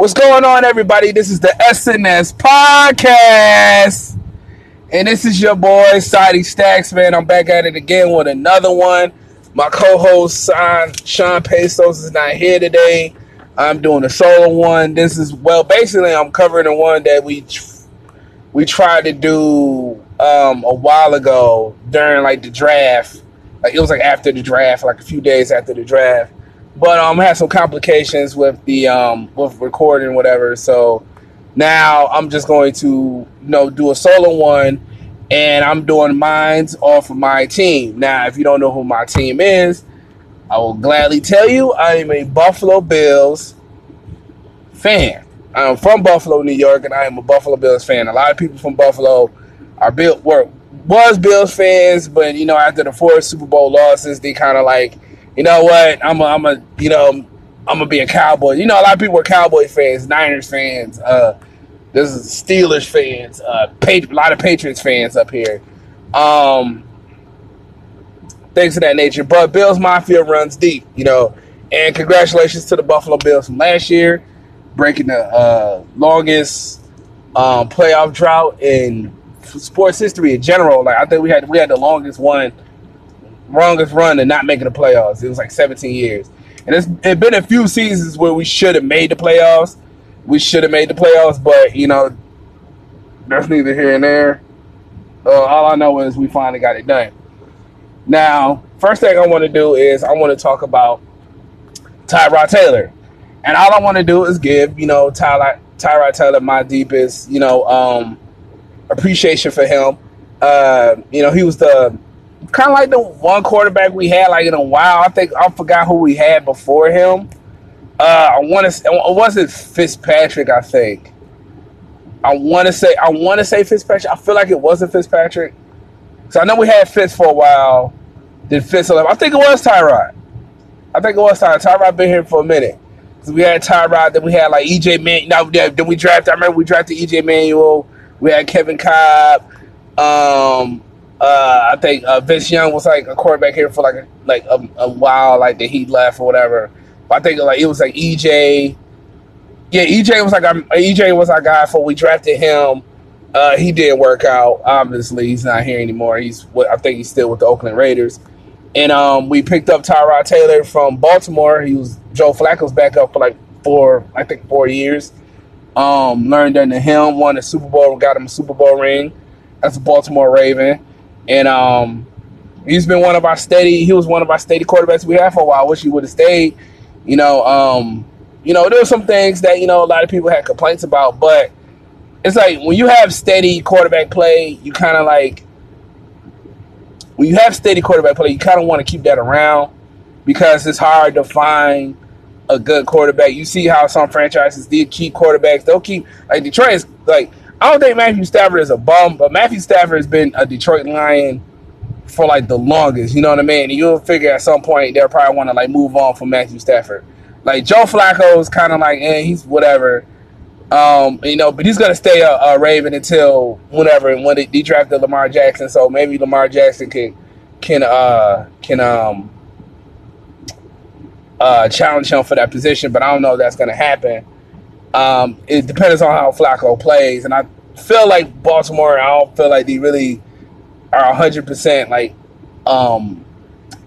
What's going on, everybody? This is the SNS podcast. And this is your boy, Sidey Stacks, man. I'm back at it again with another one. My co host, Sean, Sean Pesos, is not here today. I'm doing a solo one. This is, well, basically, I'm covering the one that we we tried to do um, a while ago during like the draft. Like it was like after the draft, like a few days after the draft but um, I had some complications with the um with recording whatever. So now I'm just going to you know do a solo one, and I'm doing mines off of my team. Now, if you don't know who my team is, I will gladly tell you I am a Buffalo Bills fan. I'm from Buffalo, New York, and I am a Buffalo Bills fan. A lot of people from Buffalo are built were was Bills fans, but you know after the four Super Bowl losses, they kind of like you know what? I'm a, I'm a, you know, I'm gonna be a Cowboy. You know, a lot of people are Cowboy fans, Niners fans. Uh, this is Steelers fans. Uh, a lot of Patriots fans up here. Um, things of that nature. But Bills Mafia runs deep, you know. And congratulations to the Buffalo Bills from last year, breaking the uh, longest um, playoff drought in sports history in general. Like I think we had we had the longest one longest run and not making the playoffs. It was like 17 years. And it's it been a few seasons where we should have made the playoffs. We should have made the playoffs, but you know, that's neither here and there. Uh, all I know is we finally got it done. Now, first thing I want to do is I want to talk about Tyrod Taylor, and all I want to do is give you know Tyrod Tyrod Taylor my deepest you know um, appreciation for him. Uh, you know, he was the kind of like the one quarterback we had like in a while. I think I forgot who we had before him. Uh, I want to. It wasn't Fitzpatrick. I think. I want to say. I want to say Fitzpatrick. I feel like it wasn't Fitzpatrick. So I know we had Fitz for a while. Did Fitz? I think it was Tyrod. I think it was Tyrod. Tyrod been here for a minute. So we had Tyrod. Then we had like EJ Man. Now then we drafted. I remember we drafted EJ Manuel. We had Kevin Kolb. Um, uh, I think uh, Vince Young was like a quarterback here for like a, like a, a while, like that he left or whatever. But I think like it was like EJ. Yeah, EJ was like our, EJ was our guy for we drafted him. Uh, he didn't work out. Obviously, he's not here anymore. He's I think he's still with the Oakland Raiders. And um, we picked up Tyrod Taylor from Baltimore. He was Joe Flacco's backup for like four, I think four years. Um, learned under him, won a Super Bowl, got him a Super Bowl ring as a Baltimore Raven. And um, he's been one of our steady. He was one of our steady quarterbacks we had for a while. I wish he would have stayed. You know, um, you know, there were some things that you know a lot of people had complaints about, but it's like when you have steady quarterback play, you kind of like when you have steady quarterback play, you kind of want to keep that around because it's hard to find a good quarterback. You see how some franchises did keep quarterbacks. They'll keep like Detroit is like I don't think Matthew Stafford is a bum, but Matthew Stafford has been a Detroit Lion for like the longest. You know what I mean? And you'll figure at some point they'll probably want to like move on from Matthew Stafford. Like Joe Flacco is kind of like, eh, he's whatever. Um, you know, but he's gonna stay a, a Raven until whenever and when they, they drafted Lamar Jackson. So maybe Lamar Jackson can can uh can um uh challenge him for that position, but I don't know if that's gonna happen. Um, it depends on how Flacco plays, and I feel like Baltimore. I don't feel like they really are hundred percent like um,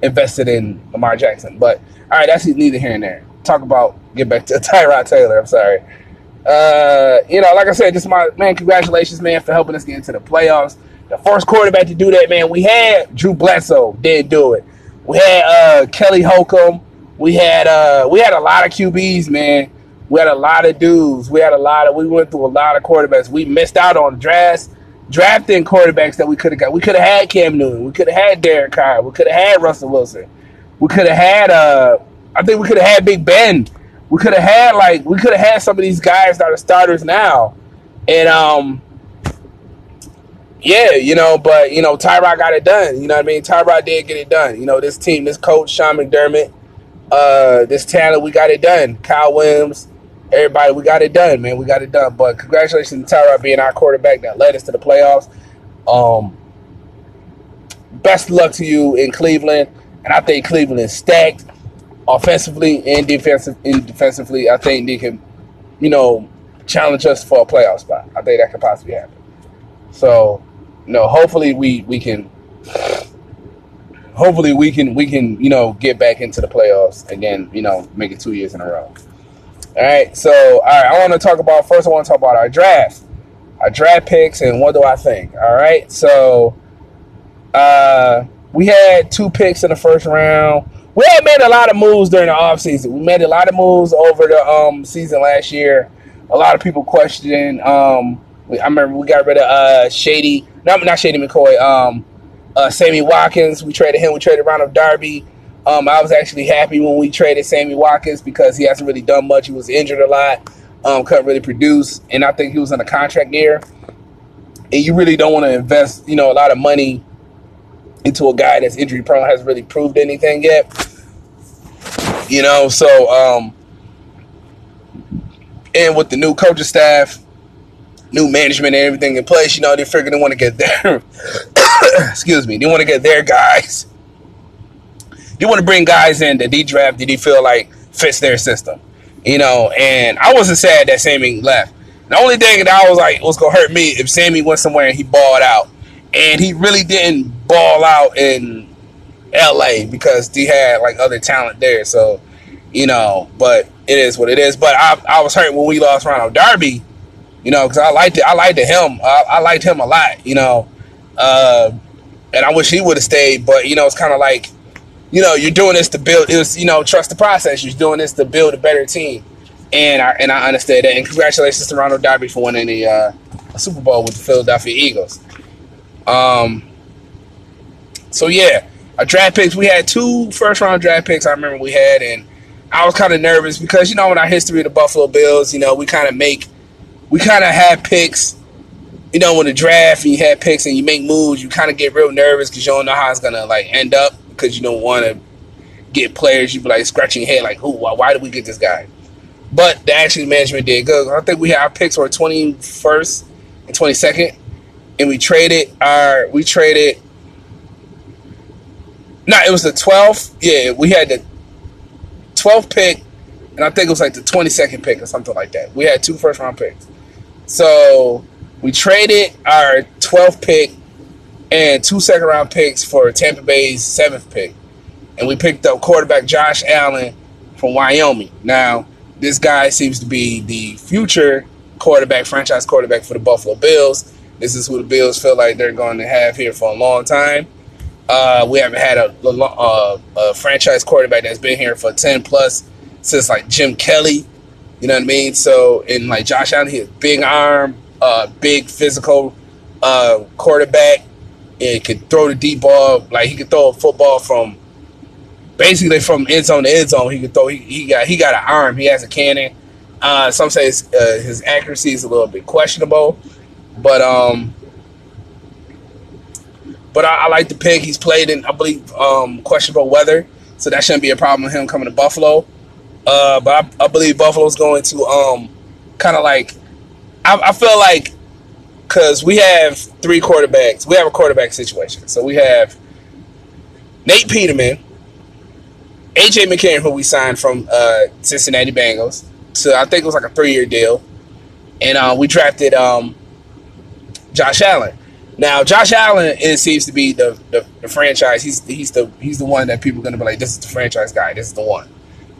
invested in Lamar Jackson. But all right, that's neither here and there. Talk about get back to Tyrod Taylor. I'm sorry. Uh, you know, like I said, just my man. Congratulations, man, for helping us get into the playoffs. The first quarterback to do that, man. We had Drew Bledsoe, didn't do it. We had uh, Kelly Holcomb. We had uh, we had a lot of QBs, man we had a lot of dudes. We had a lot of. We went through a lot of quarterbacks. We missed out on drafts, drafting quarterbacks that we could have got. We could have had Cam Newton. We could have had Derek Carr. We could have had Russell Wilson. We could have had. Uh, I think we could have had Big Ben. We could have had like we could have had some of these guys that are starters now, and um, yeah, you know, but you know, Tyrod got it done. You know what I mean? Tyrod did get it done. You know, this team, this coach, Sean McDermott, uh, this talent, we got it done. Kyle Williams, everybody, we got it done, man. We got it done. But congratulations to Tyrod being our quarterback that led us to the playoffs. Um, best luck to you in Cleveland. And I think Cleveland is stacked offensively and defensive. And defensively, I think they can you know, challenge us for a playoff spot. I think that could possibly happen. So, you know, hopefully we we can hopefully we can we can you know get back into the playoffs again. You know, make it two years in a row. All right. So, all right, I want to talk about first. I want to talk about our draft, our draft picks, and what do I think? All right. So, uh, we had two picks in the first round. We had made a lot of moves during the offseason. We made a lot of moves over the um, season last year. A lot of people questioning. Um, I remember we got rid of uh, Shady, no, not Shady McCoy. Um, uh, Sammy Watkins. We traded him. We traded Ronald Darby. Um, I was actually happy when we traded Sammy Watkins because he hasn't really done much. He was injured a lot, um, couldn't really produce, and I think he was in a contract year. And you really don't want to invest, you know, a lot of money into a guy that's injury prone, hasn't really proved anything yet. You know, so um, and with the new coaching staff, new management and everything in place, you know, they figure they want to get their excuse me, they want to get their guys. They want to bring guys in that they draft that he feel like fits their system. You know, and I wasn't sad that Sammy left. The only thing that I was like was gonna hurt me if Sammy went somewhere and he balled out. And he really didn't ball out in LA because he had like other talent there. So, you know, but it is what it is. But I, I was hurt when we lost Ronald Darby, you know, because I liked it. I liked him. I, I liked him a lot, you know. Uh, and I wish he would have stayed. But you know, it's kind of like, you know, you're doing this to build. It was, you know, trust the process. You're doing this to build a better team. And I and I understand that. And congratulations to Ronald Darby for winning the uh, Super Bowl with the Philadelphia Eagles. Um. So yeah, our draft picks. We had two first round draft picks. I remember we had, and I was kind of nervous because you know in our history of the Buffalo Bills, you know we kind of make, we kind of have picks. You know when the draft and you have picks and you make moves, you kind of get real nervous because you don't know how it's gonna like end up because you don't want to get players. You'd be like scratching your head like, who? Why, why did we get this guy? But the actually management did good. I think we had our picks were twenty first and twenty second, and we traded our we traded. No, it was the twelfth. Yeah, we had the 12th pick, and I think it was like the 22nd pick or something like that. We had two first round picks. So we traded our 12th pick and two second round picks for Tampa Bay's seventh pick. And we picked up quarterback Josh Allen from Wyoming. Now, this guy seems to be the future quarterback, franchise quarterback for the Buffalo Bills. This is who the Bills feel like they're going to have here for a long time. Uh, we haven't had a, a, a, franchise quarterback that's been here for 10 plus since like Jim Kelly. You know what I mean? So, in like Josh Allen, he's big arm, uh, big physical uh, quarterback, and could throw the deep ball. Like he could throw a football from basically from end zone to end zone. He could throw. He, he got he got an arm. He has a cannon. Uh, some say his, uh, his accuracy is a little bit questionable, but um, but I, I, like the pick. He's played in, I believe, um, questionable weather, so that shouldn't be a problem with him coming to Buffalo. Uh, but I, I, believe Buffalo's going to um, kind of like. I, I feel like because we have three quarterbacks, we have a quarterback situation. So we have Nate Peterman, AJ McCarron, who we signed from uh, Cincinnati Bengals, So I think it was like a three-year deal, and uh, we drafted um, Josh Allen. Now, Josh Allen seems to be the, the, the, franchise. He's he's the he's the one that people are gonna be like, this is the franchise guy. This is the one.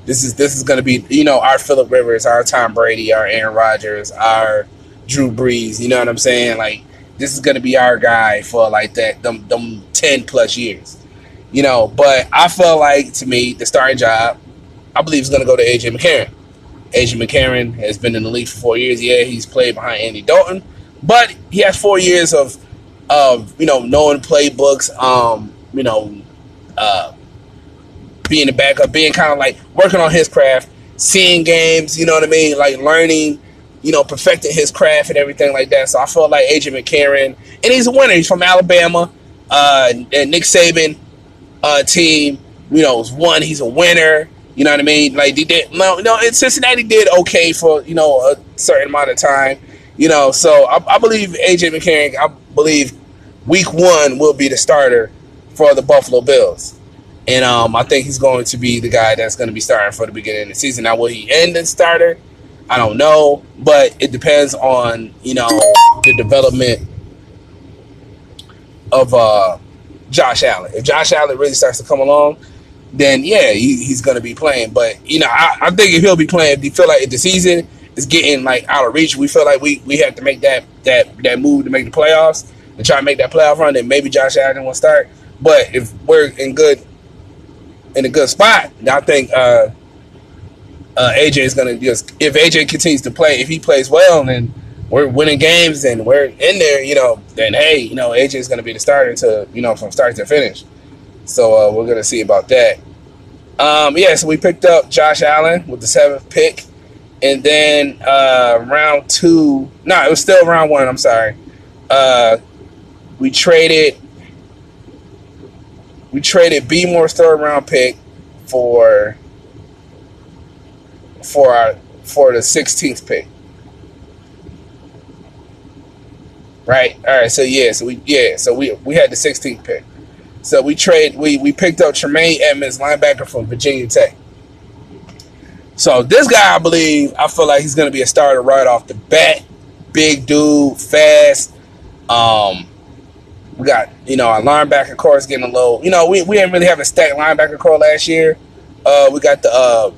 This is this is gonna be you know our Philip Rivers, our Tom Brady, our Aaron Rodgers, our Drew Brees. You know what I'm saying? Like this is gonna be our guy for like that them them ten plus years. You know, but I feel like to me the starting job, I believe is gonna go to AJ McCarron. AJ McCarron has been in the league for four years. Yeah, he's played behind Andy Dalton, but he has four years of of you know knowing playbooks, um, you know, uh, being the backup, being kind of like working on his craft, seeing games, you know what I mean, like learning, you know, perfecting his craft and everything like that. So I feel like AJ McCarron, and he's a winner. He's from Alabama, uh, and Nick Saban uh, team, you know, was one. He's a winner. You know what I mean? Like they did no, no. And Cincinnati did okay for you know a certain amount of time. You know, so I, I believe AJ McCarron. I believe week one will be the starter for the Buffalo Bills. And um, I think he's going to be the guy that's going to be starting for the beginning of the season. Now, will he end the starter? I don't know, but it depends on you know the development of uh, Josh Allen. If Josh Allen really starts to come along, then yeah, he, he's going to be playing. But you know, I, I, think if he'll be playing, if you feel like the season is getting like out of reach, we feel like we we have to make that that that move to make the playoffs and try to make that playoff run. Then maybe Josh Allen will start. But if we're in good in a good spot, I think uh, uh, AJ is going to just if AJ continues to play, if he plays well, then we're winning games and we're in there, you know, then hey, you know, AJ is going to be the starter to you know from start to finish. So uh, we're going to see about that. Um, yeah, so we picked up Josh Allen with the seventh pick, and then uh, round two. No, it was still round one. I'm sorry. Uh, we traded we traded B third round pick for for our for the 16th pick. Right. All right. So yeah. So we yeah. So we we had the 16th pick. So we trade we we picked up Tremaine Edmunds, linebacker from Virginia Tech. So this guy, I believe, I feel like he's going to be a starter right off the bat. Big dude, fast. Um, we got you know our linebacker corps is getting a little. You know, we we didn't really have a stacked linebacker corps last year. Uh, we got the uh,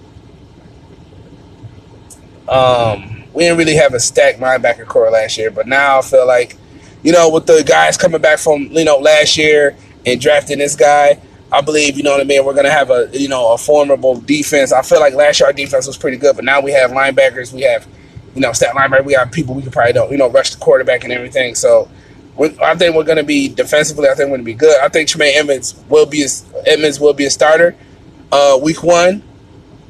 um, we didn't really have a stacked linebacker corps last year, but now I feel like, you know, with the guys coming back from you know last year and drafting this guy, I believe you know what I mean. We're gonna have a you know a formidable defense. I feel like last year our defense was pretty good, but now we have linebackers. We have you know stat linebacker. We have people we can probably don't you know rush the quarterback and everything. So I think we're going to be defensively. I think we're going to be good. I think Tremaine Edmunds will be a, Edmunds will be a starter uh, week one,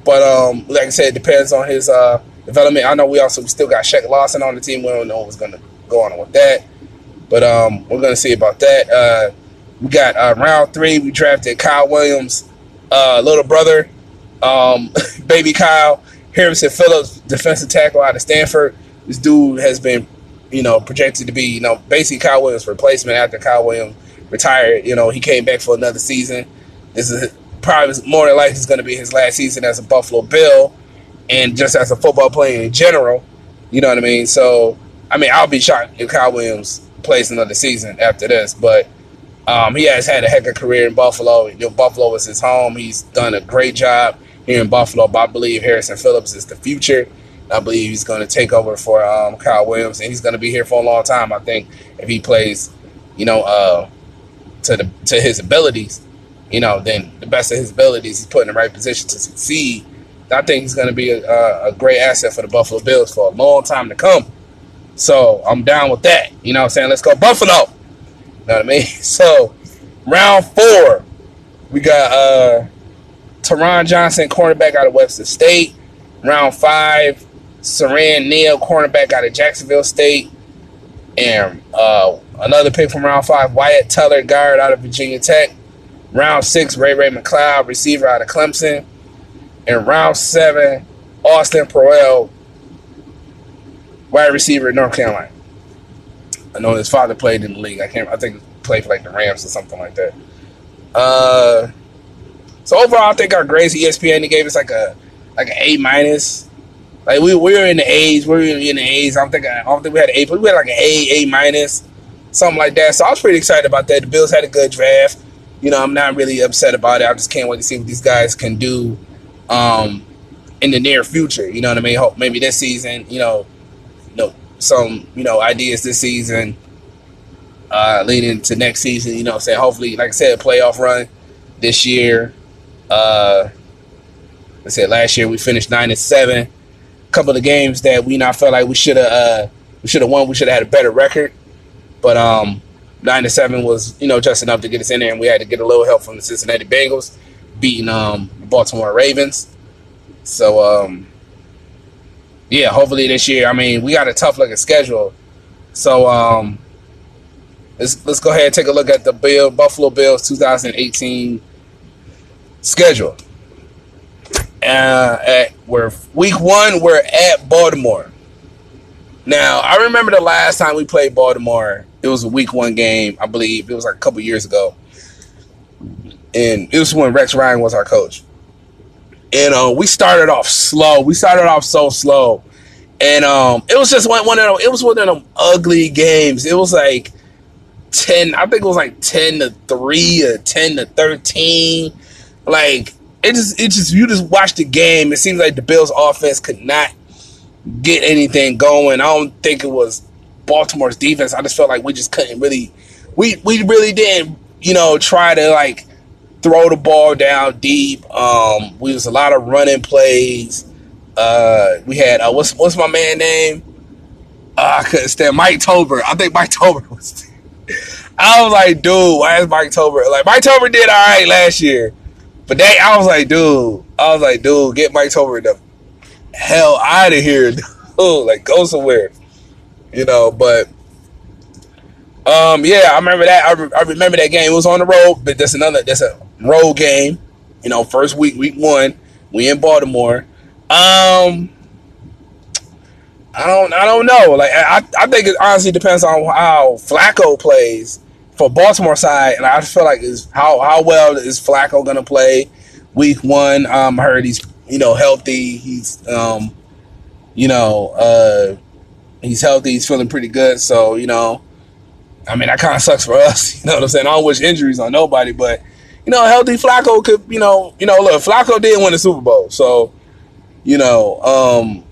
but um, like I said, it depends on his uh, development. I know we also we still got Shaq Lawson on the team. We don't know what's going to go on with that, but um, we're going to see about that. Uh, we got uh, round three. We drafted Kyle Williams, uh, little brother, um, baby Kyle Harrison Phillips, defensive tackle out of Stanford. This dude has been you know, projected to be, you know, basically Kyle Williams' replacement after Kyle Williams retired. You know, he came back for another season. This is probably more than likely is going to be his last season as a Buffalo Bill and just as a football player in general. You know what I mean? So, I mean, I'll be shocked if Kyle Williams plays another season after this, but um, he has had a heck of a career in Buffalo. You know, Buffalo is his home. He's done a great job here in Buffalo. But I believe Harrison Phillips is the future. I believe he's going to take over for um, Kyle Williams, and he's going to be here for a long time. I think if he plays, you know, uh, to the to his abilities, you know, then the best of his abilities, he's put in the right position to succeed. I think he's going to be a, a great asset for the Buffalo Bills for a long time to come. So I'm down with that. You know what I'm saying? Let's go Buffalo. You know what I mean? So round four, we got uh Taron Johnson, cornerback out of Webster State. Round five, Siran Neal, cornerback out of Jacksonville State, and uh, another pick from round five, Wyatt Teller, guard out of Virginia Tech. Round six, Ray Ray McCloud, receiver out of Clemson. And round seven, Austin Proehl, wide receiver in North Carolina. I know his father played in the league. I can't. I think he played for like the Rams or something like that. Uh, so overall, I think our grades ESPN he gave us like a like an A minus. Like we, we were in the A's, we were in the A's. I don't think I, I don't think we had an A, but we had like an A, A minus, something like that. So I was pretty excited about that. The Bills had a good draft. You know, I'm not really upset about it. I just can't wait to see what these guys can do um, in the near future. You know what I mean? Hope maybe this season. You know, you know some you know ideas this season, uh, leading to next season. You know, say hopefully, like I said, a playoff run this year. Uh, I said last year we finished nine and seven A couple of games that we not felt like we should have uh, we should have won. We should have had a better record, but um, nine to seven was you know just enough to get us in there, and we had to get a little help from the Cincinnati Bengals beating um, Baltimore Ravens. So um, yeah, hopefully this year. I mean, we got a tough looking schedule, so um, let's let's go ahead and take a look at the Bill Buffalo Bills 2018 schedule uh, at we're week one. We're at Baltimore. Now I remember the last time we played Baltimore. It was a week one game, I believe. It was like a couple years ago, and it was when Rex Ryan was our coach. And uh, we started off slow. We started off so slow, And um, it was just one, one of them. It was one of them ugly games. It was like ten. I think it was like ten to three or ten to thirteen. Like it just, it just, you just watch the game. It seems like the Bills' offense could not get anything going. I don't think it was Baltimore's defense. I just felt like we just couldn't really, we we really didn't, you know, try to like throw the ball down deep. Um, we was a lot of running plays. Uh, we had uh, what's what's my man name? Uh, I couldn't stand Mike Tolbert. I think Mike Tolbert was. I was like, dude, why is Mike Tolbert like Mike Tolbert did all right last year, but they I was like, dude, I was like, dude, get Mike Tolbert the hell out of here, dude. Like go somewhere, you know. But um, yeah, I remember that. I, re- I remember that game. It was on the road, but that's another. That's a road game. You know, first week, week one, we in Baltimore. Um, I don't, I don't know. Like, I, I think it honestly depends on how Flacco plays for Baltimore side, and I feel like is how how well is Flacco gonna play week one. Um, I heard he's you know healthy. He's um, you know, uh, he's healthy. He's feeling pretty good. So you know, I mean, that kind of sucks for us. You know what I'm saying? I don't wish injuries on nobody, but you know, healthy Flacco could, you know, you know, look, Flacco did win the Super Bowl, so you know, um,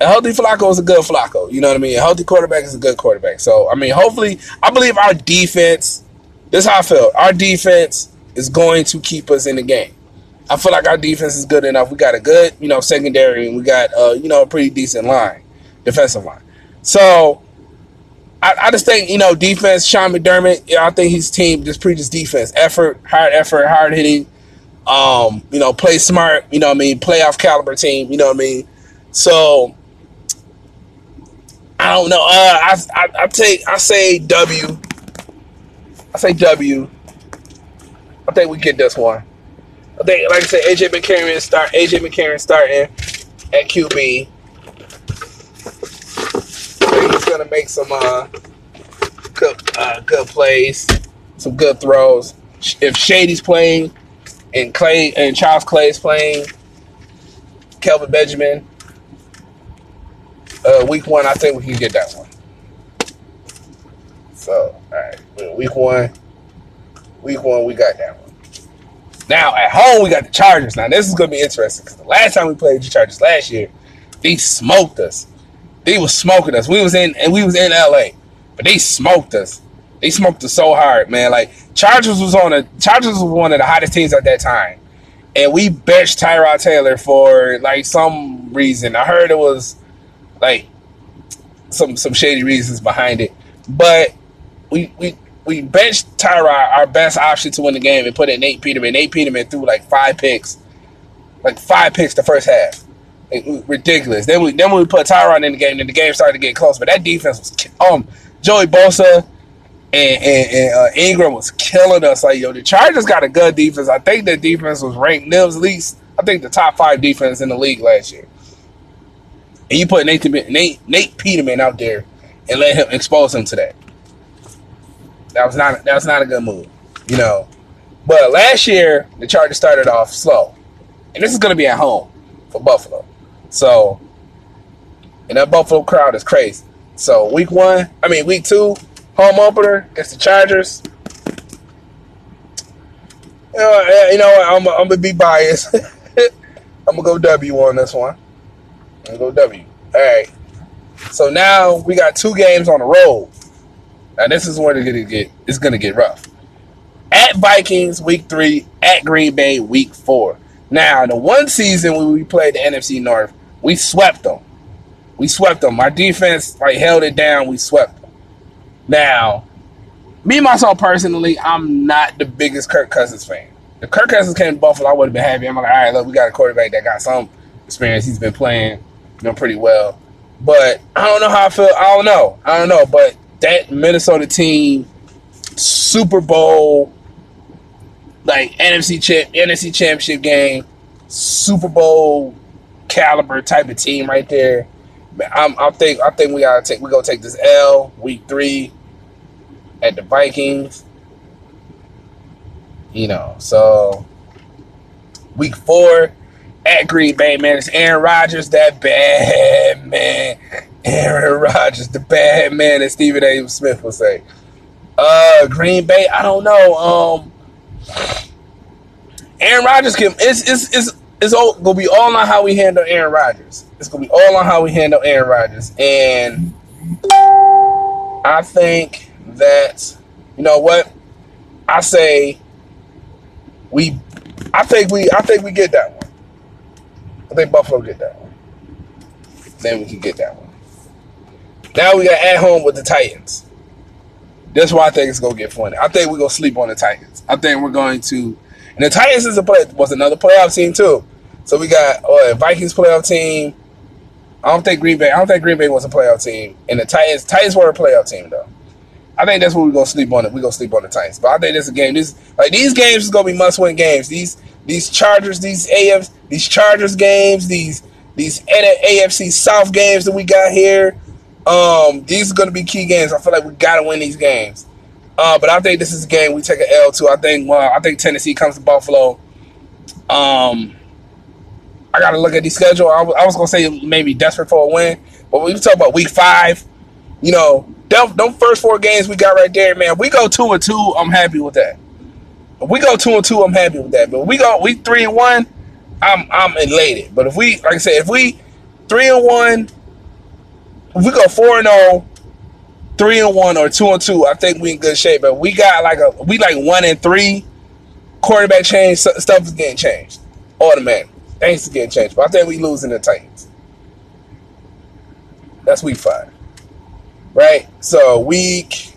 a healthy Flacco is a good Flacco. You know what I mean? A healthy quarterback is a good quarterback. So I mean, hopefully, I believe our defense. This is how I feel. Our defense is going to keep us in the game. I feel like our defense is good enough. We got a good, you know, secondary, and we got, uh, you know, a pretty decent line, defensive line. So I, I, just think you know defense. Sean McDermott. Yeah, I think his team just preaches defense, effort, hard effort, hard hitting. Um, you know, play smart. You know, what I mean, playoff caliber team. You know what I mean. So I don't know. Uh, I, I I take I say W. I say W. I think we get this one. I think, like I said, AJ McCarron start. AJ McCarron starting at QB make some uh, good uh, good plays, some good throws. If Shady's playing and Clay and Charles Clay's playing, Kelvin Benjamin, uh, week one, I think we can get that one. So, all right, week one, week one, we got that one. Now at home, we got the Chargers. Now this is gonna be interesting because the last time we played the Chargers last year, they smoked us. They was smoking us. We was in and we was in LA, but they smoked us. They smoked us so hard, man. Like Chargers was on a Chargers was one of the hottest teams at that time, and we benched Tyrod Taylor for like some reason. I heard it was like some some shady reasons behind it, but we we we benched Tyrod, our best option to win the game, and put in Nate Peterman. Nate Peterman threw like five picks, like five picks the first half ridiculous. Then we then we put Tyrod in the game, then the game started to get close. But that defense was um Joey Bosa and, and, and uh, Ingram was killing us. Like yo, the Chargers got a good defense. I think that defense was ranked Nibs least. I think the top five defense in the league last year. And you put Nate Nate Nate Peterman out there and let him expose him to that. That was not that was not a good move, you know. But last year the Chargers started off slow, and this is going to be at home for Buffalo. So, and that Buffalo crowd is crazy. So week one, I mean week two, home opener against the Chargers. You know, you know I'm, I'm gonna be biased. I'm gonna go W on this one. I'm gonna go W. All right. So now we got two games on the road. Now this is where it's gonna get it's gonna get rough. At Vikings week three, at Green Bay week four. Now the one season when we played the NFC North, we swept them. We swept them. Our defense like held it down. We swept them. Now, me myself personally, I'm not the biggest Kirk Cousins fan. If Kirk Cousins came to Buffalo, I would have been happy. I'm like, all right, look, we got a quarterback that got some experience. He's been playing, you know, pretty well. But I don't know how I feel. I don't know. I don't know. But that Minnesota team, Super Bowl, like NFC champ, NFC championship game, Super Bowl caliber type of team right there. I'm, I think I think we gotta take we gonna take this L week three at the Vikings. You know, so week four at Green Bay, man, it's Aaron Rodgers, that bad man. Aaron Rodgers, the bad man, as Stephen A. Smith will say. Uh, Green Bay, I don't know. Um, Aaron Rodgers can. It's it's it's it's all, gonna be all on how we handle Aaron Rodgers. It's gonna be all on how we handle Aaron Rodgers, and I think that you know what I say. We, I think we, I think we get that one. I think Buffalo get that one. Then we can get that one. Now we got at home with the Titans. That's why I think it's gonna get funny. I think we're gonna sleep on the Titans. I think we're going to and the Titans is a play was another playoff team too. So we got oh, Vikings playoff team. I don't think Green Bay. I don't think Green Bay was a playoff team. And the Titans Titans were a playoff team though. I think that's what we're gonna sleep on it. We're gonna sleep on the Titans. But I think this is a game. This like these games is gonna be must win games. These these Chargers, these AF, these Chargers games, these these AFC South games that we got here. Um, these are gonna be key games. I feel like we gotta win these games. Uh, but I think this is a game we take an L to. I think well, I think Tennessee comes to Buffalo. Um, I got to look at the schedule. I, w- I was gonna say maybe desperate for a win, but you talk about week five, you know, them, them first four games we got right there, man. We go two and two. I'm happy with that. If we go two and two, I'm happy with that. But we go we three and one, I'm I'm elated. But if we like I said, if we three and one, if we go four and zero, oh, three and one or two and two, I think we in good shape. But we got like a we like one and three. Quarterback change stuff is getting changed automatically. Things is getting changed. But I think we losing the Titans. That's week five, right? So week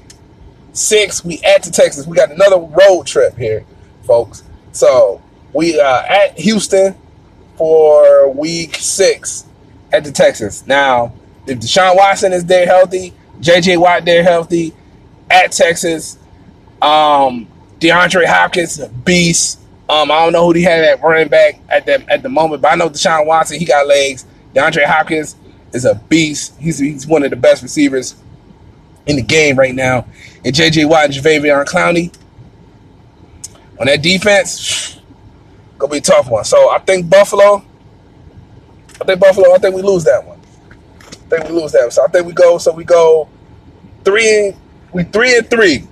six, we at the Texans. We got another road trip here, folks. So we uh, at Houston for week six at the Texans. Now, if Deshaun Watson is there healthy, JJ Watt there healthy at Texas. Um, DeAndre Hopkins, beast. Um, I don't know who he had at running back at the at the moment, but I know Deshaun Watson, he got legs. DeAndre Hopkins is a beast. He's he's one of the best receivers in the game right now. And JJ Watt and Jadeveon Clowney on that defense, gonna be a tough one. So I think Buffalo. I think Buffalo. I think we lose that one I think we lose that. One. So I think we go. So we go three. We three and three.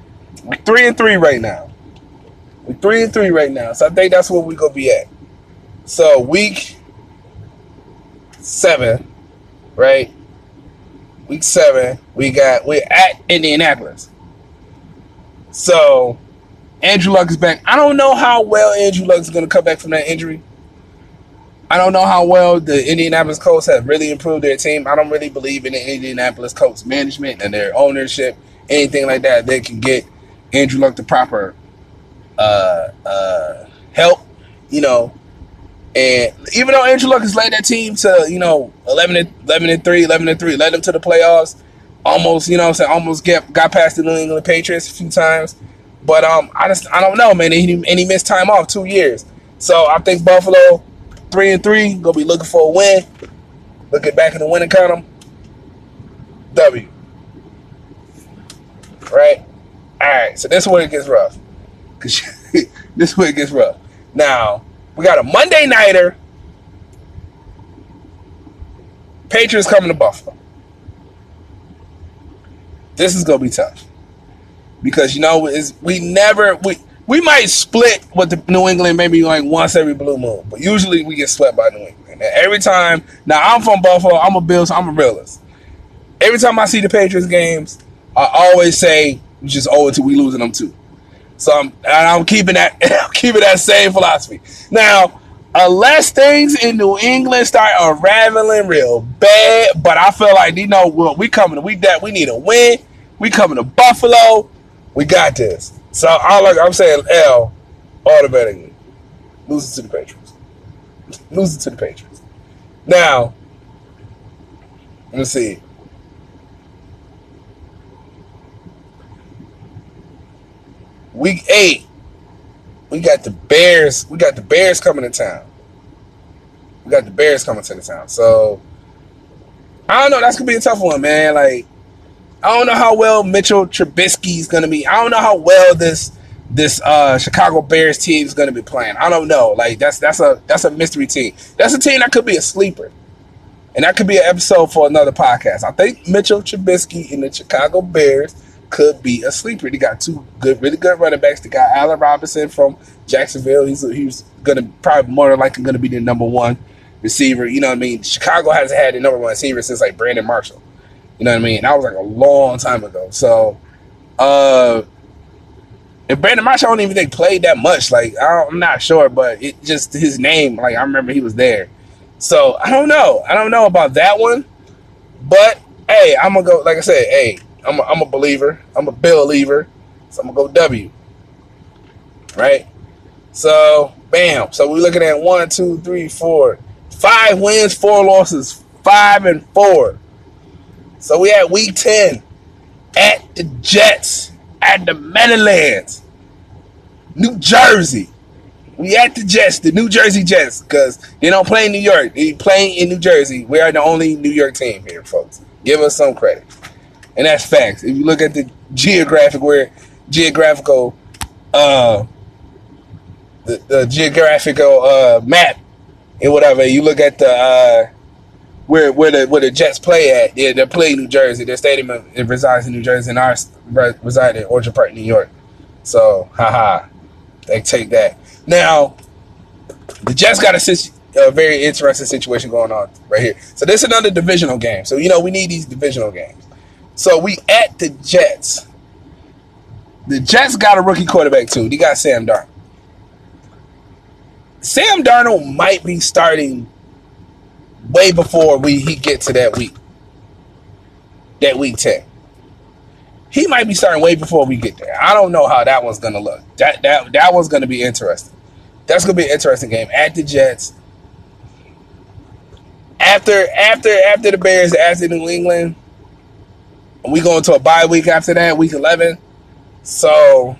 We three and three right now. We three and three right now. So I think that's where we're gonna be at. So week seven, right? Week seven, we got we're at Indianapolis. So Andrew Luck is back. I don't know how well Andrew Luck is gonna come back from that injury. I don't know how well the Indianapolis Colts have really improved their team. I don't really believe in the Indianapolis Colts management and their ownership, anything like that. They can get Andrew Luck the proper uh, uh, help, you know. And even though Andrew Luck has led that team to, you know, 11 and, 11 and 3, 11 and 3, led them to the playoffs, almost, you know I'm saying, almost get, got past the New England Patriots a few times. But um, I just, I don't know, man. And he, and he missed time off two years. So I think Buffalo three and three, gonna be looking for a win. Looking back in the winning column, W. Right? Alright, so this is where it gets rough. Cause this it gets rough. Now, we got a Monday nighter. Patriots coming to Buffalo. This is gonna be tough. Because you know, we never we we might split with the New England maybe like once every blue moon, but usually we get swept by New England. And every time, now I'm from Buffalo, I'm a Bills, I'm a realist. Every time I see the Patriots games, I always say just owe it to we losing them too. So I'm, I'm keeping that keeping that same philosophy. Now, unless things in New England start unraveling real bad, but I feel like you know well, we coming we that we need a win. We coming to Buffalo. We got this. So all like I'm saying L automatically losing to the Patriots. losing to the Patriots. Now, let me see. Week eight, we got the Bears. We got the Bears coming to town. We got the Bears coming to the town. So I don't know. That's gonna be a tough one, man. Like I don't know how well Mitchell Trubisky is going to be. I don't know how well this this uh, Chicago Bears team is to be playing. I don't know. Like that's that's a that's a mystery team. That's a team that could be a sleeper. And that could be an episode for another podcast. I think Mitchell Trubisky and the Chicago Bears could be a sleeper. They got two good, really good running backs. They got Allen Robinson from Jacksonville. He's he's gonna probably more than likely gonna be the number one receiver. You know what I mean? Chicago hasn't had the number one receiver since like Brandon Marshall. You know what I mean? That was like a long time ago. So, uh, and Brandon Marshall, I don't even think played that much. Like I am not sure, but it just his name. Like I remember he was there. So I don't know. I don't know about that one. But hey, I'm gonna go. Like I said, hey, I'm a, I'm a believer. I'm a believer. So I'm gonna go W. Right. So bam. So we're looking at one, two, three, four, five wins, four losses, five and four. So we at week ten at the Jets at the Meadowlands, New Jersey. We at the Jets, the New Jersey Jets, because they don't play in New York. They play in New Jersey. We are the only New York team here, folks. Give us some credit. And that's facts. If you look at the geographic where geographical uh the, the geographical uh map and whatever, you look at the uh where where the where the Jets play at. Yeah, they're playing New Jersey. Their stadium resides in New Jersey, and ours reside in Orchard Park, New York. So, haha, they take that. Now, the Jets got a, a very interesting situation going on right here. So this is another divisional game. So you know we need these divisional games. So we at the Jets. The Jets got a rookie quarterback too. They got Sam Darnold. Sam Darnold might be starting way before we he get to that week. That week ten. He might be starting way before we get there. I don't know how that one's gonna look. That that that one's gonna be interesting. That's gonna be an interesting game at the Jets. After after after the Bears, after New England, we go into a bye week after that, week eleven. So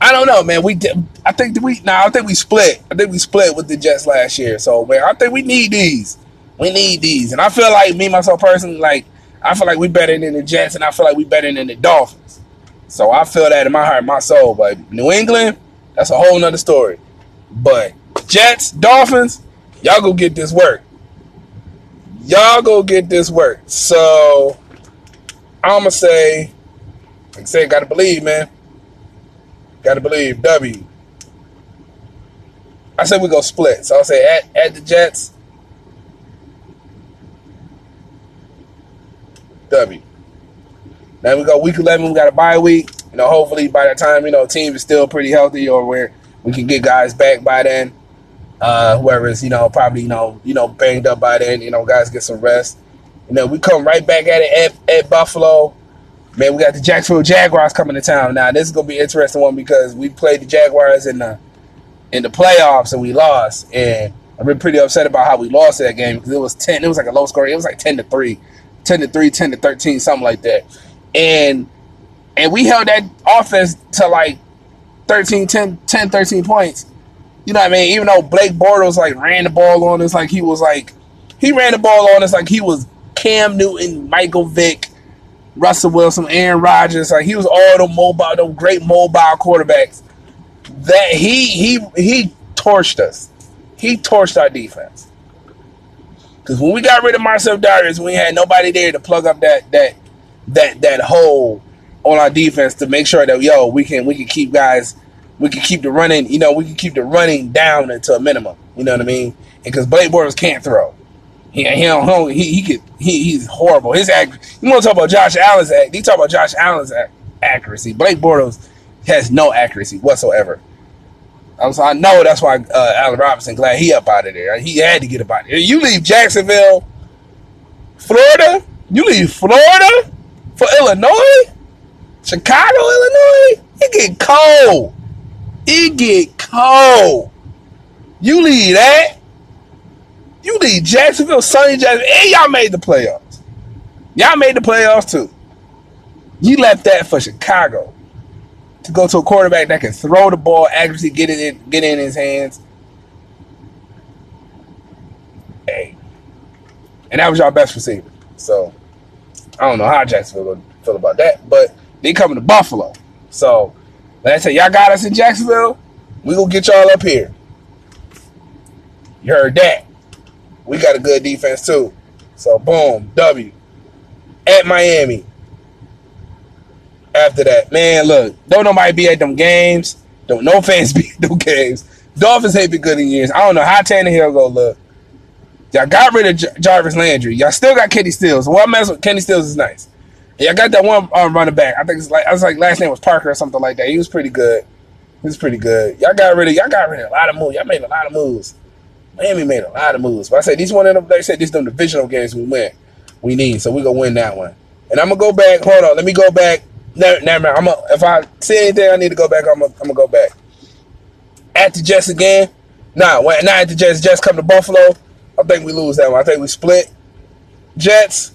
I don't know, man. We did, I think we now I think we split. I think we split with the Jets last year. So man, I think we need these. We need these, and I feel like me myself personally, like I feel like we better than the Jets, and I feel like we better than the Dolphins. So I feel that in my heart, my soul. But New England, that's a whole nother story. But Jets, Dolphins, y'all go get this work. Y'all go get this work. So I'ma say, like I say, gotta believe, man. Gotta believe. W. I said we go split. So I'll say at, at the Jets. W. Now we go week 11. We got a bye week. You know, hopefully by the time, you know, team is still pretty healthy or where we can get guys back by then. Uh, whoever is, you know, probably, you know, you know, banged up by then, you know, guys get some rest. You know, we come right back at it at, at Buffalo. Man, we got the Jacksonville Jaguars coming to town. Now, this is gonna be an interesting one because we played the Jaguars in the in the playoffs and we lost. And I've been pretty upset about how we lost that game because it was ten. It was like a low score. It was like ten to three. 10 to 3, 10 to 13, something like that. And and we held that offense to like 13, 10, 10 13 points. You know what I mean? Even though Blake Bortles like ran the ball on us like he was like he ran the ball on us like he was Cam Newton, Michael Vick, Russell Wilson, Aaron Rodgers. Like he was all the mobile, the great mobile quarterbacks. That he he he torched us. He torched our defense. Because when we got rid of Marcell Dareus, we had nobody there to plug up that that that that hole on our defense to make sure that yo we can we can keep guys we can keep the running you know we can keep the running down to a minimum. You know what I mean? Because Blake Bortles can't throw. He he don't, he he could he, he's horrible. His act. You want to talk about Josh Allen's act? You talk about Josh Allen's accuracy. Blake Bortles has no accuracy whatsoever. I'm So I know that's why uh, Allen Robinson glad he up out of there. He had to get up out of there. You leave Jacksonville, Florida. You leave Florida for Illinois, Chicago, Illinois. It get cold. It get cold. You leave that. You need Jacksonville, sunny Jacksonville, and y'all made the playoffs. Y'all made the playoffs too. You left that for Chicago to go to a quarterback that can throw the ball, accuracy, get it in, get in his hands. Hey, and that was y'all best receiver. So I don't know how Jacksonville feel about that, but they coming to Buffalo. So like I said, y'all got us in Jacksonville. We gonna get y'all up here. You heard that. We got a good defense too. So boom, W. At Miami. After that, man, look, don't nobody be at them games. Don't no fans be at them games. Dolphins ain't been good in years. I don't know how Tannehill go look. Y'all got rid of J- Jarvis Landry. Y'all still got Kenny Stills. What mess with Kenny Stills is nice. Y'all got that one um, running back. I think it's like I was like last name was Parker or something like that. He was pretty good. He was pretty good. Y'all got rid of y'all got rid of a lot of moves. Y'all made a lot of moves. Miami made a lot of moves. But I said these one of them. They said these them divisional games we win. We need so we gonna win that one. And I'm gonna go back. Hold on. Let me go back. Never, never mind. I'm a, if I see anything I need to go back, I'm gonna, go back. At the Jets again. Nah, when not at the Jets. Jets come to Buffalo. I think we lose that one. I think we split. Jets.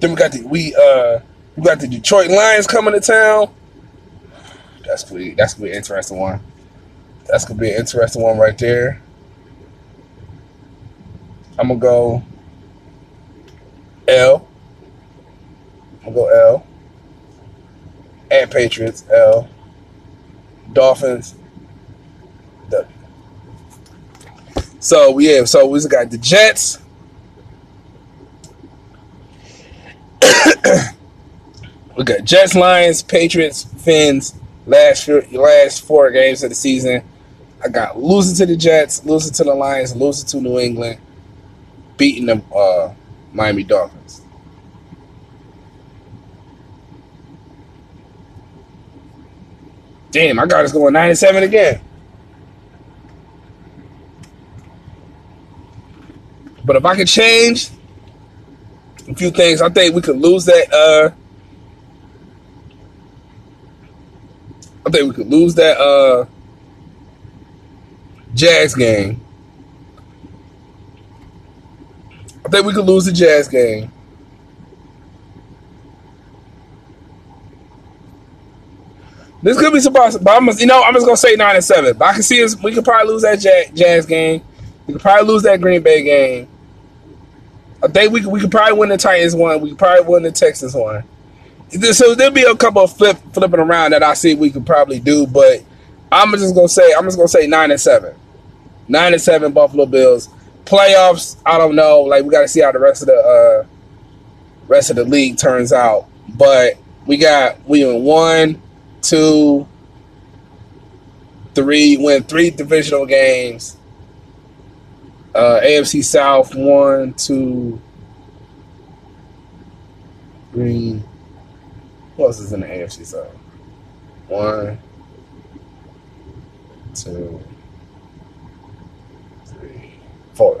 Then we got the we uh we got the Detroit Lions coming to town. That's gonna that's gonna interesting one. That's gonna be an interesting one right there. I'm gonna go L. I'm gonna go L. And Patriots L. Dolphins W. So yeah, so we got the Jets. we got Jets, Lions, Patriots, Fins. Last last four games of the season, I got losing to the Jets, losing to the Lions, losing to New England, beating the uh, Miami Dolphins. Damn, I got us going nine and seven again. But if I could change a few things, I think we could lose that. Uh, I think we could lose that uh, Jags game. I think we could lose the Jags game. This could be surprising, but I'm you know I'm just gonna say nine and seven. But I can see us. We could probably lose that Jags game. We could probably lose that Green Bay game. I think we could, we could probably win the Titans one. We could probably win the Texans one. So there'll be a couple of flip flipping around that I see we could probably do, but I'm just gonna say I'm just gonna say nine and seven, nine and seven Buffalo Bills playoffs. I don't know. Like we got to see how the rest of the uh, rest of the league turns out. But we got we win one, two, three. Win three divisional games. Uh, AFC South one, two, three. Who else is in the AFC South? One, two,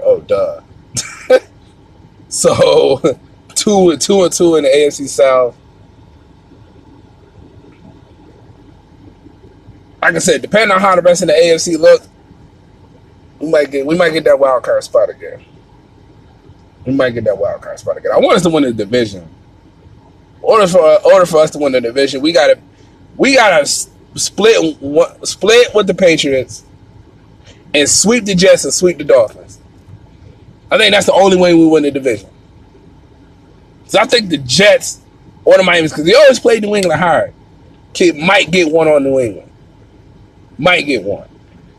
Oh, duh. so two, and two and two in the AFC South. Like I said, depending on how the rest of the AFC look, we might get we might get that wild card spot again. We might get that wild card spot again. I want us to win the division. Order for order for us to win the division, we gotta we gotta split split with the Patriots and sweep the Jets and sweep the Dolphins. I think that's the only way we win the division. So I think the Jets or the Miami's because they always play New England hard. Kid might get one on New England. Might get one.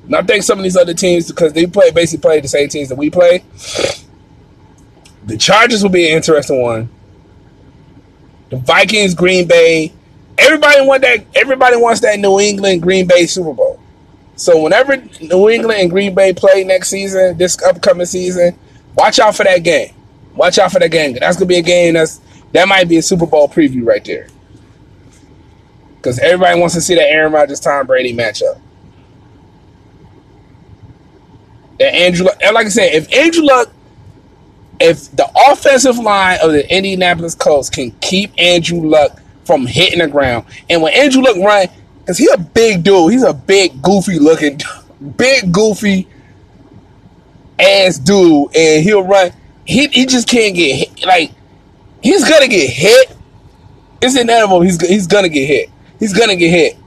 And I think some of these other teams, because they play basically play the same teams that we play, the Chargers will be an interesting one. The Vikings, Green Bay, everybody want that. Everybody wants that New England Green Bay Super Bowl. So whenever New England and Green Bay play next season, this upcoming season, watch out for that game. Watch out for that game. That's gonna be a game that's that might be a Super Bowl preview right there. Because everybody wants to see that Aaron Rodgers Tom Brady matchup. And Andrew, and like I said, if Andrew Luck, if the offensive line of the Indianapolis Colts can keep Andrew Luck from hitting the ground, and when Andrew Luck run, because he's a big dude, he's a big, goofy looking, big, goofy ass dude, and he'll run. He, he just can't get hit. Like, he's gonna get hit. It's inevitable. He's, he's gonna get hit. He's gonna get hit.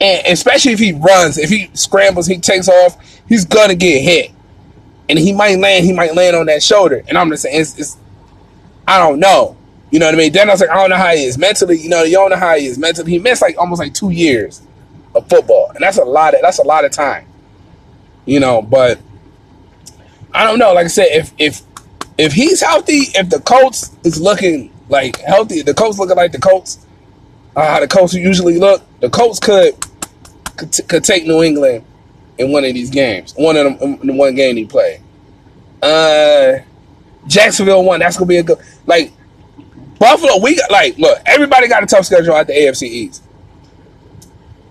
And especially if he runs, if he scrambles, he takes off, he's gonna get hit. And he might land, he might land on that shoulder. And I'm just saying, it's, it's I don't know. You know what I mean? Then I was like, I don't know how he is mentally. You know, you don't know how he is mentally. He missed like almost like two years of football, and that's a lot. Of, that's a lot of time. You know, but I don't know. Like I said, if if if he's healthy, if the Colts is looking like healthy, the Colts looking like the Colts, uh, how the Colts usually look, the Colts could could, t- could take New England in one of these games. One of them, in the one game he played. Uh, Jacksonville won. That's gonna be a good like Buffalo. We got like look. Everybody got a tough schedule at the AFC East,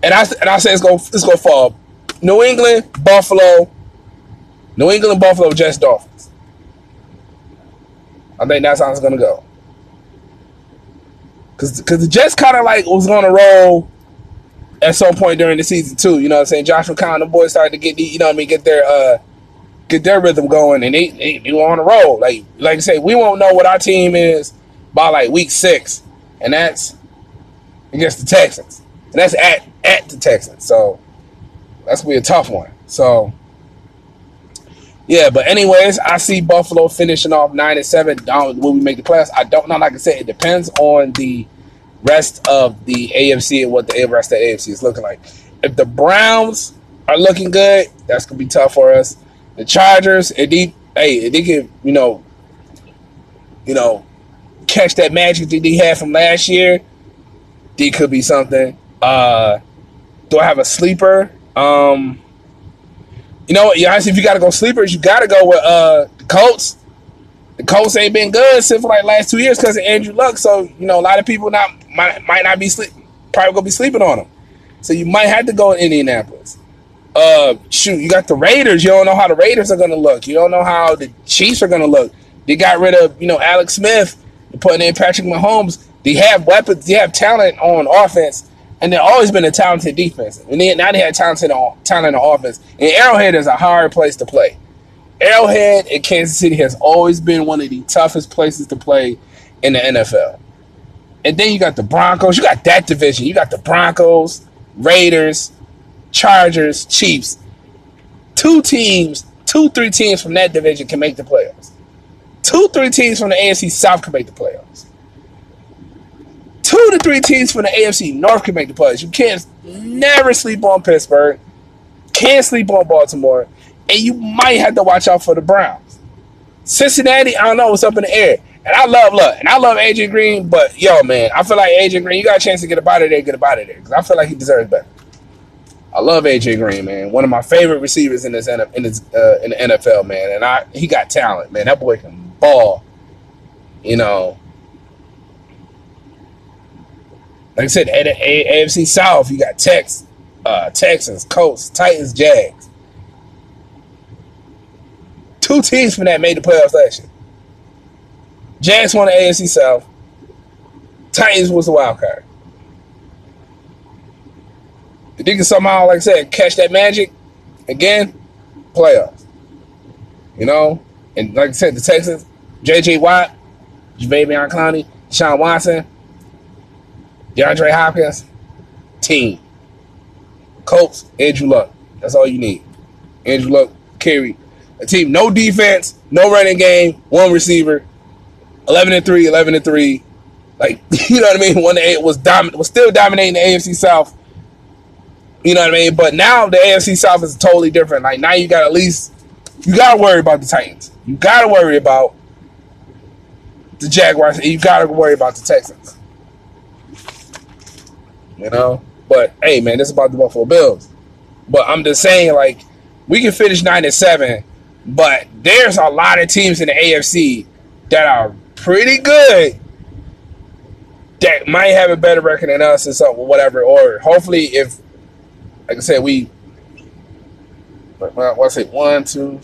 and I and I say it's gonna it's gonna fall. New England, Buffalo, New England, Buffalo, Jets, Dolphins. I think that's how it's gonna go. Cause, Cause the Jets kind of like was gonna roll at some point during the season too. You know what I'm saying? Josh McCown, the boys started to get the, you know what I mean, get their uh get their rhythm going and they, they, they were on a roll. Like like I say, we won't know what our team is by like week six. And that's against the Texans. And that's at at the Texans. So that's gonna be a tough one. So yeah, but anyways, I see Buffalo finishing off nine and seven. Down will we make the playoffs? I don't know. Like I said, it depends on the rest of the AFC and what the rest of the AFC is looking like. If the Browns are looking good, that's gonna be tough for us. The Chargers, if they, hey, if they can, you know, you know, catch that magic that they had from last year, they could be something. Uh, do I have a sleeper? Um, you know, honestly, if you got to go sleepers, you got to go with uh, the Colts. The Colts ain't been good since for like last two years because of Andrew Luck. So you know, a lot of people not might might not be sleep probably gonna be sleeping on them. So you might have to go in Indianapolis. Uh, shoot, you got the Raiders. You don't know how the Raiders are gonna look. You don't know how the Chiefs are gonna look. They got rid of you know Alex Smith, putting in Patrick Mahomes. They have weapons. They have talent on offense and they've always been a talented defense. And now they have talented uh, talent on offense. And Arrowhead is a hard place to play. Arrowhead in Kansas City has always been one of the toughest places to play in the NFL. And then you got the Broncos. You got that division. You got the Broncos, Raiders, Chargers, Chiefs. Two teams, two, three teams from that division can make the playoffs. Two, three teams from the AFC South can make the playoffs two to three teams from the AFC North can make the playoffs. You can't never sleep on Pittsburgh. Can't sleep on Baltimore. And you might have to watch out for the Browns. Cincinnati, I don't know what's up in the air. And I love look, and I love AJ Green, but yo, man, I feel like AJ Green, you got a chance to get a out of there, get a out of there. Because I feel like he deserves better. I love AJ Green, man. One of my favorite receivers in this in this uh, in the NFL, man. And I he got talent, man. That boy can ball. You know, Like I said, at AFC South, you got Tex, uh, Texans, Colts, Titans, Jags. Two teams from that made the playoffs last year. Jags won the AFC South. Titans was the wild card. If they can somehow, like I said, catch that magic again, playoffs. You know? And like I said, the Texans, JJ Watt, Jadeveon Clowney, Sean Watson, DeAndre Hopkins, team. Colts, Andrew Luck. That's all you need. Andrew Luck carry a team. No defense, no running game, one receiver. 11 and 3, 11 and 3. Like, you know what I mean? One eight was dominant was still dominating the AFC South. You know what I mean? But now the AFC South is totally different. Like now you got at least you gotta worry about the Titans. You gotta worry about the Jaguars. You gotta worry about the Texans you know. But hey, man, this is about the Buffalo Bills. But I'm just saying, like, we can finish nine and seven, but there's a lot of teams in the AFC that are pretty good that might have a better record than us and something, whatever. Or hopefully, if, like I said, we, well, what's it, one, two,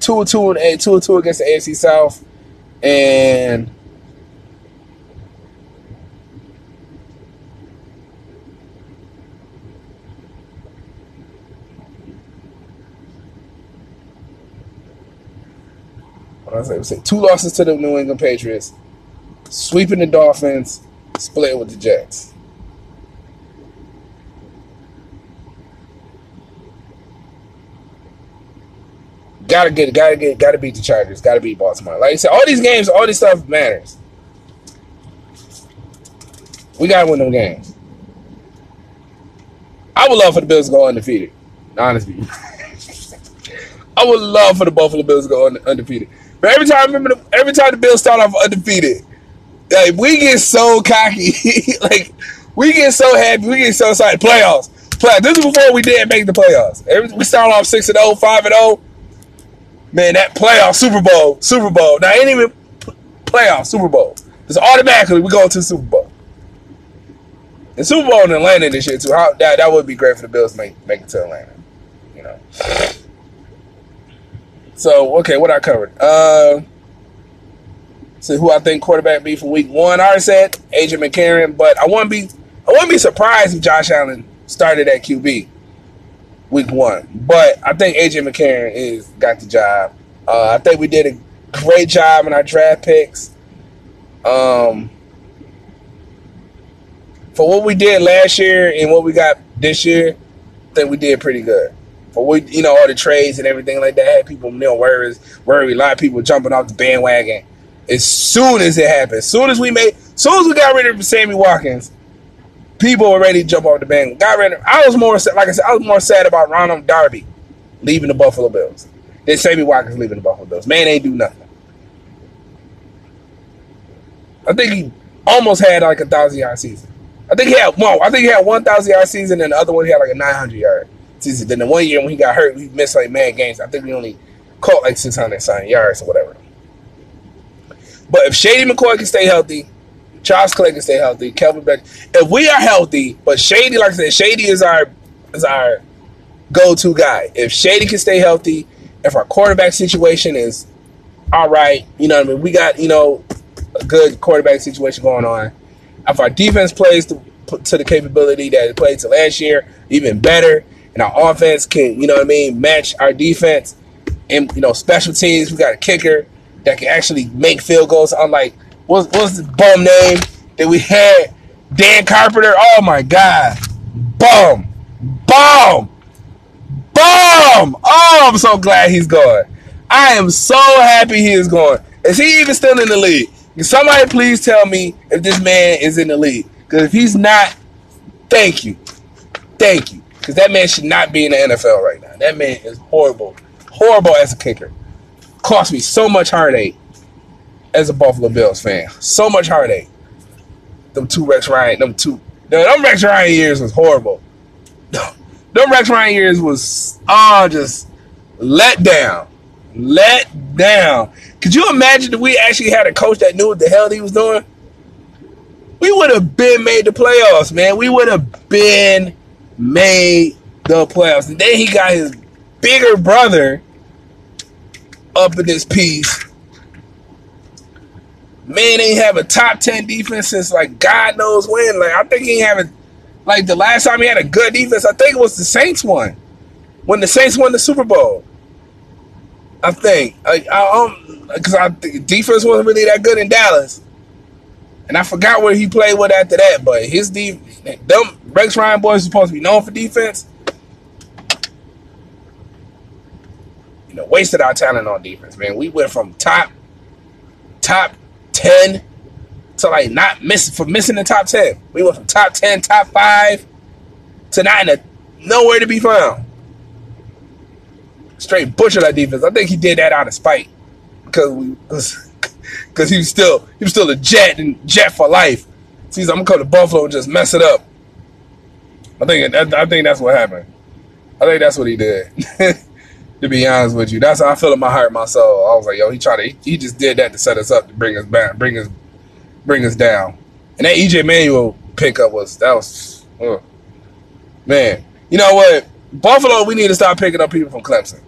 two, two, and eight, two, two against the AFC South, and I say, say two losses to the New England Patriots, sweeping the Dolphins, split with the Jets. Gotta get, gotta get, gotta beat the Chargers. Gotta beat Baltimore. Like I said, all these games, all this stuff matters. We gotta win them games. I would love for the Bills to go undefeated. Honestly. I would love for the Buffalo Bills to go undefeated. But every time, remember, the, every time the Bills start off undefeated, like we get so cocky, like we get so happy, we get so excited. Playoffs, playoffs. This is before we did make the playoffs. Every, we start off six and 0, 5 and zero. Oh. Man, that playoff Super Bowl, Super Bowl. Now ain't even playoff Super Bowl. It's automatically we go to Super Bowl. And Super Bowl in Atlanta this year too. How that that would be great for the Bills to make make it to Atlanta. You know. So okay, what I covered. Uh, see who I think quarterback be for week one. I already said AJ McCarron, but I wouldn't be I wouldn't be surprised if Josh Allen started at QB week one. But I think AJ McCarron is got the job. Uh, I think we did a great job in our draft picks. Um, for what we did last year and what we got this year, I think we did pretty good for we, you know, all the trades and everything like that. Had people, you worries, worry, a lot of people jumping off the bandwagon. As soon as it happened, as soon as we made, as soon as we got rid of Sammy Watkins, people were ready to jump off the bandwagon. Got rid of. I was more, like I said, I was more sad about Ronald Darby leaving the Buffalo Bills than Sammy Watkins leaving the Buffalo Bills. Man, ain't do nothing. I think he almost had like a thousand yard season. I think he had well, I think he had one thousand yard season, and the other one he had like a nine hundred yard season. Then the one year when he got hurt, we missed like mad games. I think we only caught like 600 something yards or whatever. But if Shady McCoy can stay healthy, Charles Clay can stay healthy, Kelvin Beck. If we are healthy, but Shady, like I said, Shady is our is our go-to guy. If Shady can stay healthy, if our quarterback situation is all right, you know what I mean? We got, you know, a good quarterback situation going on. If our defense plays to, to the capability that it played to last year, even better and our offense can, you know what I mean, match our defense. And you know, special teams, we got a kicker that can actually make field goals. Unlike what's what's the bum name that we had? Dan Carpenter. Oh my God, bum, bum, bum. Oh, I'm so glad he's gone. I am so happy he is gone. Is he even still in the league? Can somebody please tell me if this man is in the league? Because if he's not, thank you, thank you. Because that man should not be in the NFL right now. That man is horrible. Horrible as a kicker. Cost me so much heartache as a Buffalo Bills fan. So much heartache. Them two Rex Ryan, them two, them Rex Ryan years was horrible. Them Rex Ryan years was, oh, just let down. Let down. Could you imagine if we actually had a coach that knew what the hell he was doing? We would have been made the playoffs, man. We would have been made the playoffs. And then he got his bigger brother up in this piece. Man ain't have a top 10 defense since like God knows when. Like I think he having like the last time he had a good defense, I think it was the Saints one. When the Saints won the Super Bowl. I think. I, I um because I think defense wasn't really that good in Dallas. And I forgot where he played with after that, but his defense them Rex Ryan boys are supposed to be known for defense. You know, wasted our talent on defense, man. We went from top top ten to like not missing for missing the top ten. We went from top ten, top five to not in a, nowhere to be found. Straight butchered our defense. I think he did that out of spite because we because he was still he was still a jet and jet for life. See, I'm gonna come to Buffalo and just mess it up. I think I think that's what happened. I think that's what he did. to be honest with you, that's how I feel in my heart, my soul. I was like, yo, he tried to, he, he, just did that to set us up to bring us back, bring us, bring us down. And that EJ Manuel pickup was that was, uh, man. You know what? Buffalo, we need to stop picking up people from Clemson.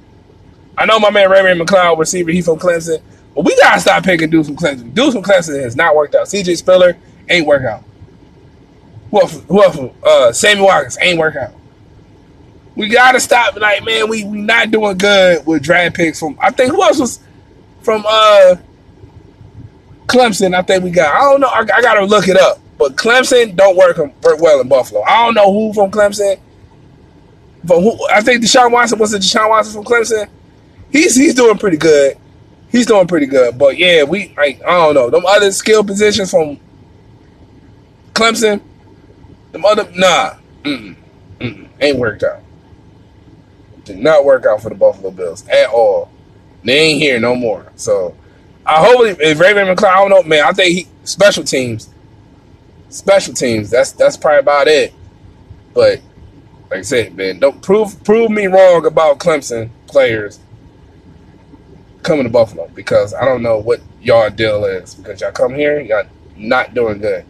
I know my man Ray Ray McCloud, receiver, he from Clemson, but we gotta stop picking dudes from Clemson. Dudes from Clemson has not worked out. CJ Spiller ain't work out. Who else? Who else? Uh, Sammy Watkins ain't work out. We gotta stop. Like, man, we we not doing good with draft picks from. I think who else was from uh Clemson? I think we got. I don't know. I, I gotta look it up. But Clemson don't work work well in Buffalo. I don't know who from Clemson. But who? I think Deshaun Watson was it. Deshaun Watson from Clemson. He's he's doing pretty good. He's doing pretty good. But yeah, we like I don't know them other skill positions from Clemson. The mother nah. Mm-mm. Mm-mm, ain't worked out. Did not work out for the Buffalo Bills at all. They ain't here no more. So I hope if Ray Ray McCloud, I don't know, man. I think he special teams, special teams. That's that's probably about it. But like I said, man, don't prove prove me wrong about Clemson players coming to Buffalo because I don't know what y'all deal is because y'all come here, y'all not doing good.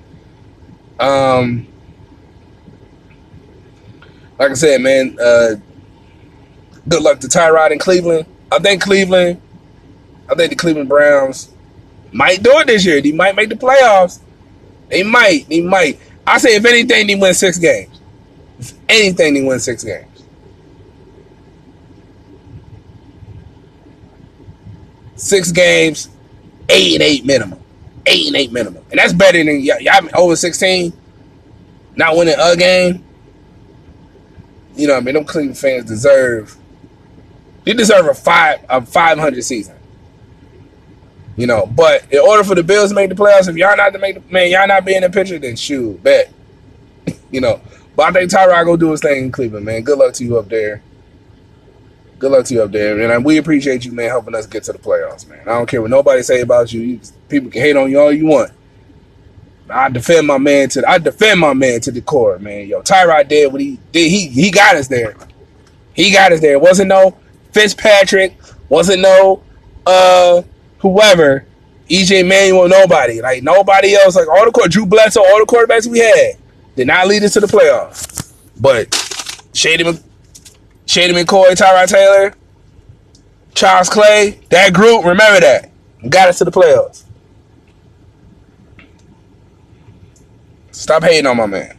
Um, like I said, man, uh, good luck to Tyrod in Cleveland. I think Cleveland, I think the Cleveland Browns might do it this year. They might make the playoffs. They might. They might. I say, if anything, they win six games. If anything, they win six games. Six games, eight and eight minimum. Eight and eight minimum. And that's better than y'all over 16, not winning a game. You know, I mean, them Cleveland fans deserve. They deserve a five a five hundred season. You know, but in order for the Bills to make the playoffs, if y'all not to make the man, y'all not being in the picture, then shoot, bet. you know, but I think Tyrod go do his thing in Cleveland, man. Good luck to you up there. Good luck to you up there, and we appreciate you, man, helping us get to the playoffs, man. I don't care what nobody say about you. you people can hate on you all you want. I defend my man to I defend my man to the core, man. Yo, Tyrod did what he did. He he got us there. He got us there. Wasn't no Fitzpatrick. Wasn't no uh whoever. EJ Manuel, nobody. Like nobody else. Like all the court, Drew Bledsoe, all the quarterbacks we had did not lead us to the playoffs. But Shady, Shady McCoy, Tyrod Taylor, Charles Clay, that group, remember that. Got us to the playoffs. Stop hating on my man.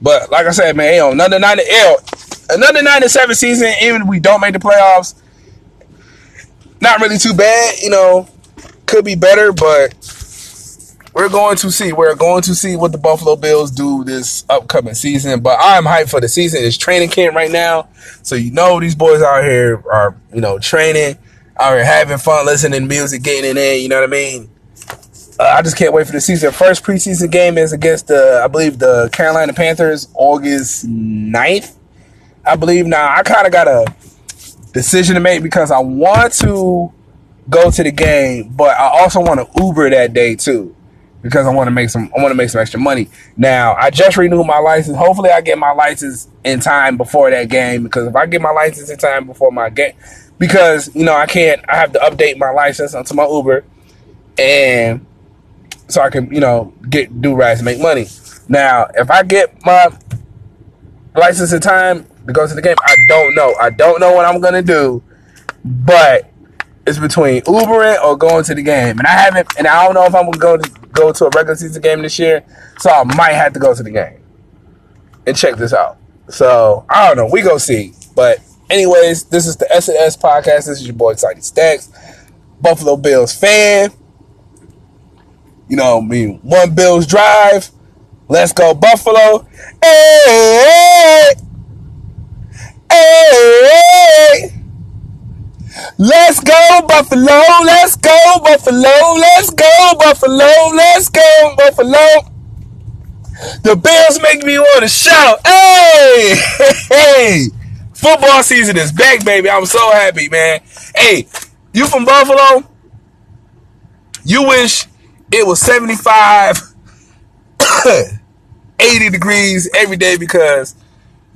But like I said, man, another 90, yo, another 97 season, even if we don't make the playoffs, not really too bad. You know, could be better, but we're going to see. We're going to see what the Buffalo Bills do this upcoming season. But I'm hyped for the season. It's training camp right now, so you know these boys out here are you know training, here having fun, listening to music, getting it in. You know what I mean? Uh, I just can't wait for the season. First preseason game is against the, I believe, the Carolina Panthers, August 9th. I believe. Now, I kind of got a decision to make because I want to go to the game, but I also want to Uber that day too because I want to make some I want to make some extra money. Now, I just renewed my license. Hopefully I get my license in time before that game because if I get my license in time before my game because, you know, I can't I have to update my license onto my Uber and so I can, you know, get do rides and make money. Now, if I get my license in time to go to the game, I don't know. I don't know what I'm gonna do, but it's between Ubering or going to the game, and I haven't, and I don't know if I'm gonna go to go to a regular season game this year, so I might have to go to the game and check this out. So I don't know. We go see. But anyways, this is the S&S podcast. This is your boy Excited Stacks, Buffalo Bills fan. You know, I mean, one Bills drive. Let's go Buffalo. Hey, Let's go Buffalo. Let's go Buffalo. Let's go Buffalo. Let's go Buffalo. The Bills make me want to shout. Hey, hey. Football season is back, baby. I'm so happy, man. Hey, you from Buffalo? You wish it was 75, 80 degrees every day because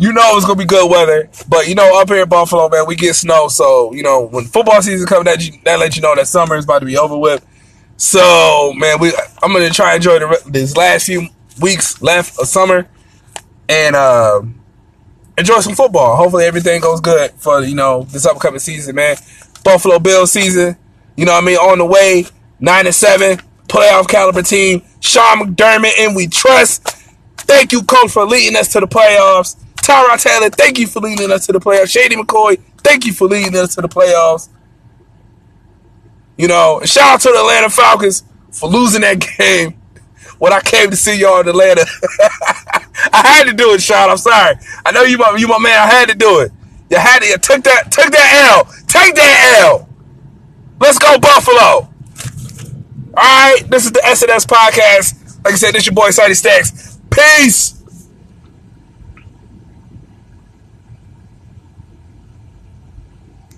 you know it's gonna be good weather. But you know, up here in Buffalo, man, we get snow. So you know, when football season comes, that that lets you know that summer is about to be over with. So man, we I'm gonna try and enjoy the this last few weeks left of summer and uh, enjoy some football. Hopefully, everything goes good for you know this upcoming season, man. Buffalo Bills season, you know what I mean, on the way, nine and seven playoff caliber team. Sean McDermott, and we trust. Thank you, coach, for leading us to the playoffs. Tyrod Taylor, thank you for leading us to the playoffs. Shady McCoy, thank you for leading us to the playoffs. You know, shout out to the Atlanta Falcons for losing that game when I came to see y'all in Atlanta. I had to do it, Sean. I'm sorry. I know you my you my man. I had to do it. You had to you took that took that L. Take that L. Let's go Buffalo. All right, this is the S&S podcast. Like I said, this your boy Sighty Stacks. Peace.